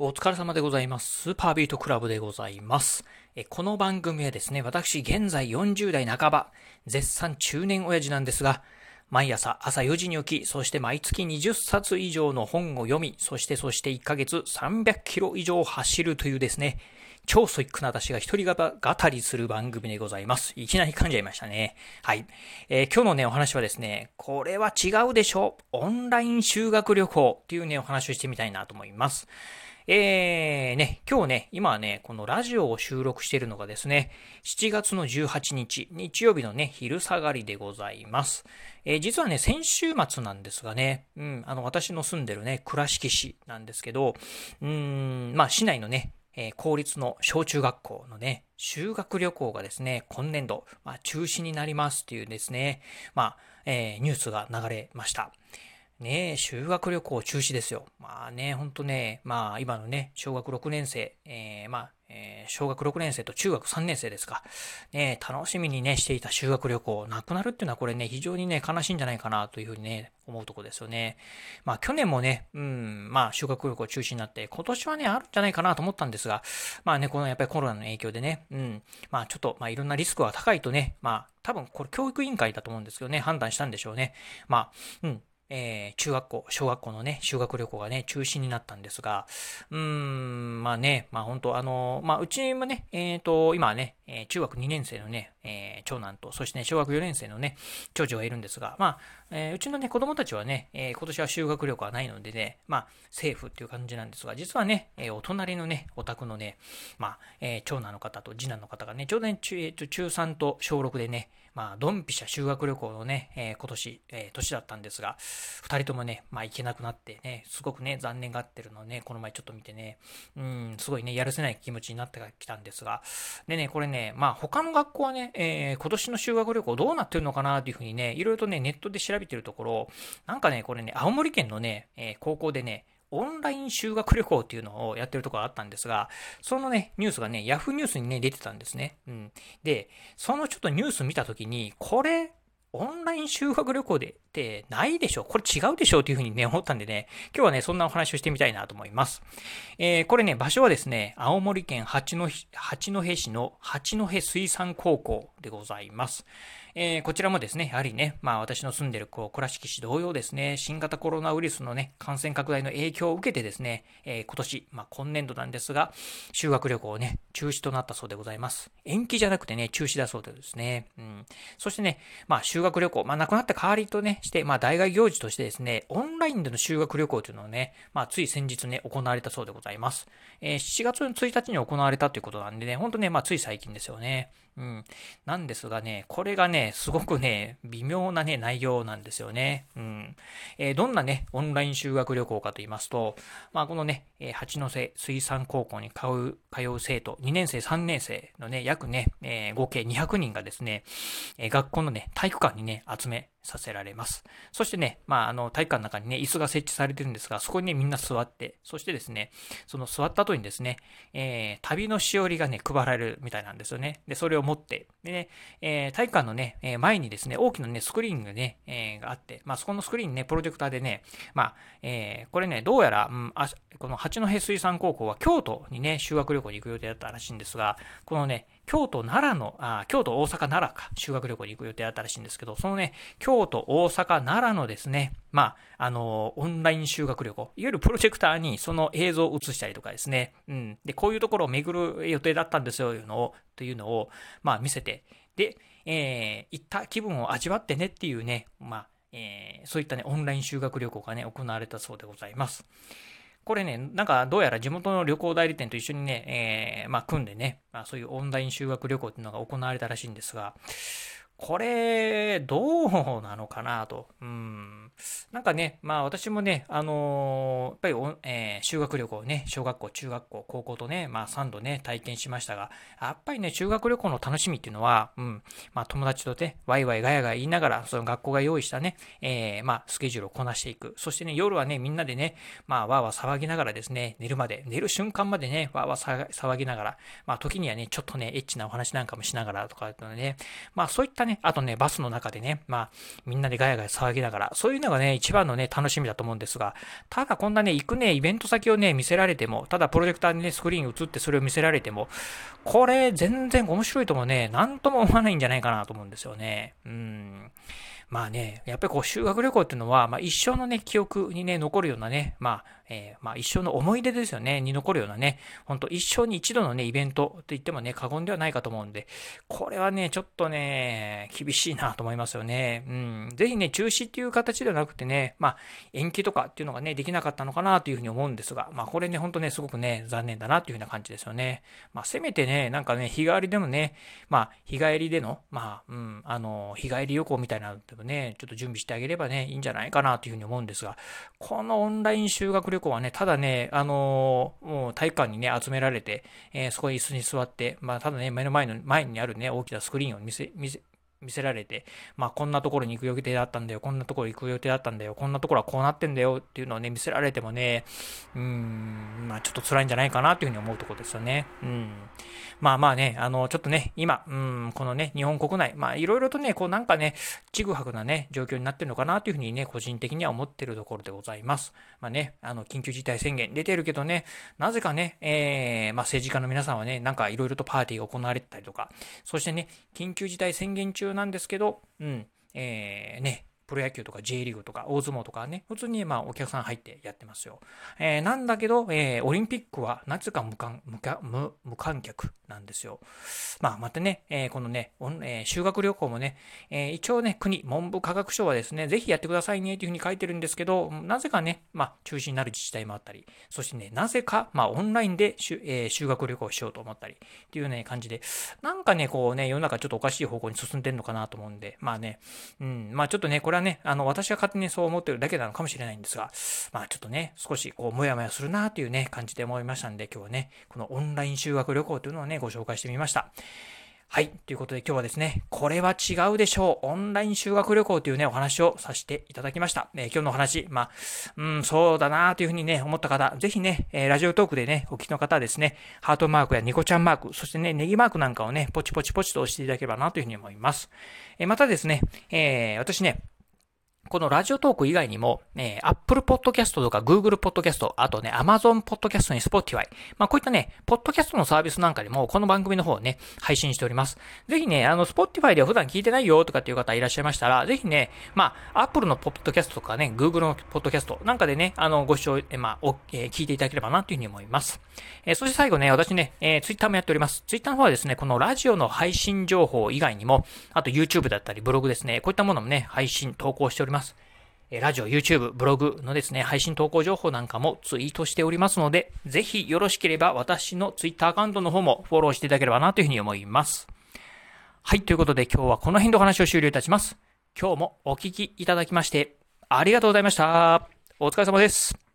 お疲れ様でございます。スーパービートクラブでございます。えこの番組はですね、私現在40代半ば、絶賛中年親父なんですが、毎朝朝4時に起き、そして毎月20冊以上の本を読み、そしてそして1ヶ月300キロ以上走るというですね、超ソイックな私が一人語りする番組でございます。いきなり噛んじゃいましたね。はい。えー、今日のね、お話はですね、これは違うでしょオンライン修学旅行っていうね、お話をしてみたいなと思います。えー、ね、今日ね、今はね、このラジオを収録しているのがですね、7月の18日、日曜日のね、昼下がりでございます。えー、実はね、先週末なんですがね、うん、あの、私の住んでるね、倉敷市なんですけど、うん、まあ、市内のね、えー、公立の小中学校のね、修学旅行がですね、今年度、まあ、中止になりますっていうですね、まあ、えー、ニュースが流れました。ねえ、修学旅行中止ですよ。まあね、ほんとね、まあ今のね、小学6年生、えー、まあ、えー、小学6年生と中学3年生ですか。ね楽しみにね、していた修学旅行、なくなるっていうのはこれね、非常にね、悲しいんじゃないかなというふうにね、思うとこですよね。まあ去年もね、うん、まあ修学旅行中止になって、今年はね、あるんじゃないかなと思ったんですが、まあね、このやっぱりコロナの影響でね、うん、まあちょっと、まあいろんなリスクは高いとね、まあ多分これ教育委員会だと思うんですけどね、判断したんでしょうね。まあ、うん、えー、中学校、小学校のね、修学旅行がね、中止になったんですが、うーん、まあね、まあ本当あの、まあうちもね、えっ、ー、と、今はね、えー、中学2年生のね、えー、長男と、そしてね、小学4年生のね、長女がいるんですが、まあ、えー、うちのね、子供たちはね、えー、今年は修学旅行はないのでね、まあ、セーフっていう感じなんですが、実はね、えー、お隣のね、お宅のね、まあ、えー、長男の方と次男の方がね、ちょうどね、中,、えー、中3と小6でね、まあ、ドンピシャ修学旅行のね、えー、今年、えー、年だったんですが、二人ともね、まあ、行けなくなってね、すごくね、残念がってるのをね、この前ちょっと見てね、うん、すごいね、やるせない気持ちになってきたんですが、でね、これね、まあ、他の学校はね、えー、今年の修学旅行どうなってるのかなっていうふうにね、いろいろとね、ネットで調べてるところ、なんかね、これね、青森県のね、え、高校でね、オンライン修学旅行っていうのをやってるところがあったんですが、そのね、ニュースがね、ヤフーニュースにね、出てたんですね。うん。で、そのちょっとニュース見たときに、これ、オンライン修学旅行でってないでしょ？これ違うでしょ？っていうふうにね、思ったんでね、今日はね、そんなお話をしてみたいなと思います。えー、これね、場所はですね、青森県八戸八戸市の八戸水産高校でございます。えー、こちらもですね、やはりね、まあ私の住んでるこう倉敷市同様ですね、新型コロナウイルスのね、感染拡大の影響を受けてですね、えー、今年、まあ今年度なんですが、修学旅行をね、中止となったそうでございます。延期じゃなくてね、中止だそうでですね。うん。そしてね、まあ修修学旅行、まあ亡くなった代わりとね、して、まあ大学行事としてですね、オンインでの修学旅行というのをね、まあつい先日ね、行われたそうでございます。えー、7月の1日に行われたということなんでね、ほんとね、まあつい最近ですよね。うん。なんですがね、これがね、すごくね、微妙なね、内容なんですよね。うん。えー、どんなね、オンライン修学旅行かと言いますと、まあ、このね、えー、八戸水産高校に通う、通う生徒、2年生、3年生のね、約ね、えー、合計200人がですね、え学校のね、体育館にね、集めさせられます。そしてね、まあ、あの、体育館の中にね、椅子が設置されてるんですが、そこにね、みんな座って、そしてですね、その座った後にですね、えー、旅のしおりがね、配られるみたいなんですよね。で、それを持って、でね、えー、体育館のね、え前にですね、大きなね、スクリーンがね、えー、があって、まあ、そこのスクリーンね、プロジェクターでね、まあ、えー、これね、どうやら、うん、あこの八戸水産高校は京都にね、修学旅行に行く予定だったらしいんですが、このね、京都、奈良の、あ京都、大阪、奈良か、修学旅行に行く予定だったらしいんですけど、そのね、京都、大阪、奈良のですね、まあ、あの、オンライン修学旅行、いわゆるプロジェクターにその映像を映したりとかですね、うん。で、こういうところを巡る予定だったんですよ、というのを、というのを、まあ、見せて、で、えー、行った気分を味わってねっていうね、まあ、えー、そういったね、オンライン修学旅行がね、行われたそうでございます。これね、なんかどうやら地元の旅行代理店と一緒にね、えー、まあ組んでね、まあそういうオンライン修学旅行っていうのが行われたらしいんですが、これ、どうなのかなと。うん。なんかね、まあ私もね、あのー、やっぱり、えー、修学旅行ね、小学校、中学校、高校とね、まあ3度ね、体験しましたが、やっぱりね、修学旅行の楽しみっていうのは、うん、まあ友達とね、ワイワイガヤガヤ言いながら、その学校が用意したね、えー、まあスケジュールをこなしていく。そしてね、夜はね、みんなでね、まあわーわー騒ぎながらですね、寝るまで、寝る瞬間までね、わーわー騒ぎながら、まあ時にはね、ちょっとね、エッチなお話なんかもしながらとかね、まあそういったね、ね、あとね、バスの中でね、まあ、みんなでガヤガヤ騒ぎながら、そういうのがね、一番のね、楽しみだと思うんですが、ただこんなね、行くね、イベント先をね、見せられても、ただプロジェクターにね、スクリーン映ってそれを見せられても、これ、全然面白いともね、なんとも思わないんじゃないかなと思うんですよね。うん。まあね、やっぱりこう修学旅行っていうのは、まあ一生のね、記憶にね、残るようなね、まあ、えー、まあ一生の思い出ですよね、に残るようなね、ほんと一生に一度のね、イベントと言ってもね、過言ではないかと思うんで、これはね、ちょっとね、厳しいなと思いますよね。うん。ぜひね、中止っていう形ではなくてね、まあ、延期とかっていうのがね、できなかったのかなというふうに思うんですが、まあこれね、ほんとね、すごくね、残念だなというふうな感じですよね。まあせめてね、なんかね、日帰りでもね、まあ日帰りでの、まあ、うん、あの、日帰り旅行みたいなのでもね、ちょっと準備してあげればね、いいんじゃないかなというふうに思うんですが、このオンライン修学旅行はね、ただね、あのー、もう体育館にね、集められて、えー、そこに椅子に座って、まあ、ただね、目の前の、前にあるね、大きなスクリーンを見せ、見せ、見せられて、まあ、こんなところに行く予定だったんだよ、こんなところ行く予定だったんだよ、こんなところはこうなってんだよっていうのをね、見せられてもね、うん、まあ、ちょっと辛いんじゃないかなというふうに思うところですよね。うん。まあまあね、あの、ちょっとね、今、うん、このね、日本国内、まあ、いろいろとね、こうなんかね、ちぐはぐなね、状況になってるのかなというふうにね、個人的には思ってるところでございます。まあね、あの、緊急事態宣言出てるけどね、なぜかね、えー、まあ政治家の皆さんはね、なんかいろいろとパーティーが行われてたりとか、そしてね、緊急事態宣言中なんですけど、うん、えー、ね、プロ野球とか J リーグとか大相撲とかね、普通にまあお客さん入ってやってますよ。えー、なんだけど、えー、オリンピックはなぜか無観無無観客なんですよ。まあまたね、えー、このね、えー、修学旅行もね、えー、一応ね、国、文部科学省はですね、ぜひやってくださいねというふうに書いてるんですけど、なぜかね、まあ中止になる自治体もあったり、そしてね、なぜか、まあオンラインでしえー、修学旅行しようと思ったりっていうね、感じで、なんかね、こうね、世の中ちょっとおかしい方向に進んでるのかなと思うんで、まあね、うん、まあちょっとね、これはね、あの、私が勝手にそう思ってるだけなのかもしれないんですが、まあちょっとね、少しこう、もやもやするなというね、感じで思いましたんで、今日はね、このオンライン修学旅行というのをね、ご紹介してみました。はい。ということで今日はですね、これは違うでしょう。オンライン修学旅行というね、お話をさせていただきました。えー、今日のお話、まあ、うん、そうだなというふうにね、思った方、ぜひね、えー、ラジオトークでね、お聞きの方はですね、ハートマークやニコちゃんマーク、そしてね、ネギマークなんかをね、ポチポチポチと押していただければなというふうに思います。えー、またですね、え私ね、このラジオトーク以外にも、えー、Apple Podcast とか Google Podcast、あとね、Amazon Podcast に Spotify、まあこういったね、ポッドキャストのサービスなんかにも、この番組の方をね、配信しております。ぜひね、あの、Spotify では普段聞いてないよとかっていう方いらっしゃいましたら、ぜひね、まあ、Apple のポッドキャストとかね、Google のポッドキャストなんかでね、あの、ご視聴、えまあ、お、えー、聞いていただければなというふうに思います。えー、そして最後ね、私ね、えー、Twitter もやっております。Twitter の方はですね、このラジオの配信情報以外にも、あと YouTube だったりブログですね、こういったものもね、配信、投稿しております。ラジオ、YouTube、ブログのですね、配信投稿情報なんかもツイートしておりますので、ぜひよろしければ私の Twitter アカウントの方もフォローしていただければなというふうに思います。はい、ということで今日はこの辺でお話を終了いたします。今日もお聴きいただきまして、ありがとうございました。お疲れ様です。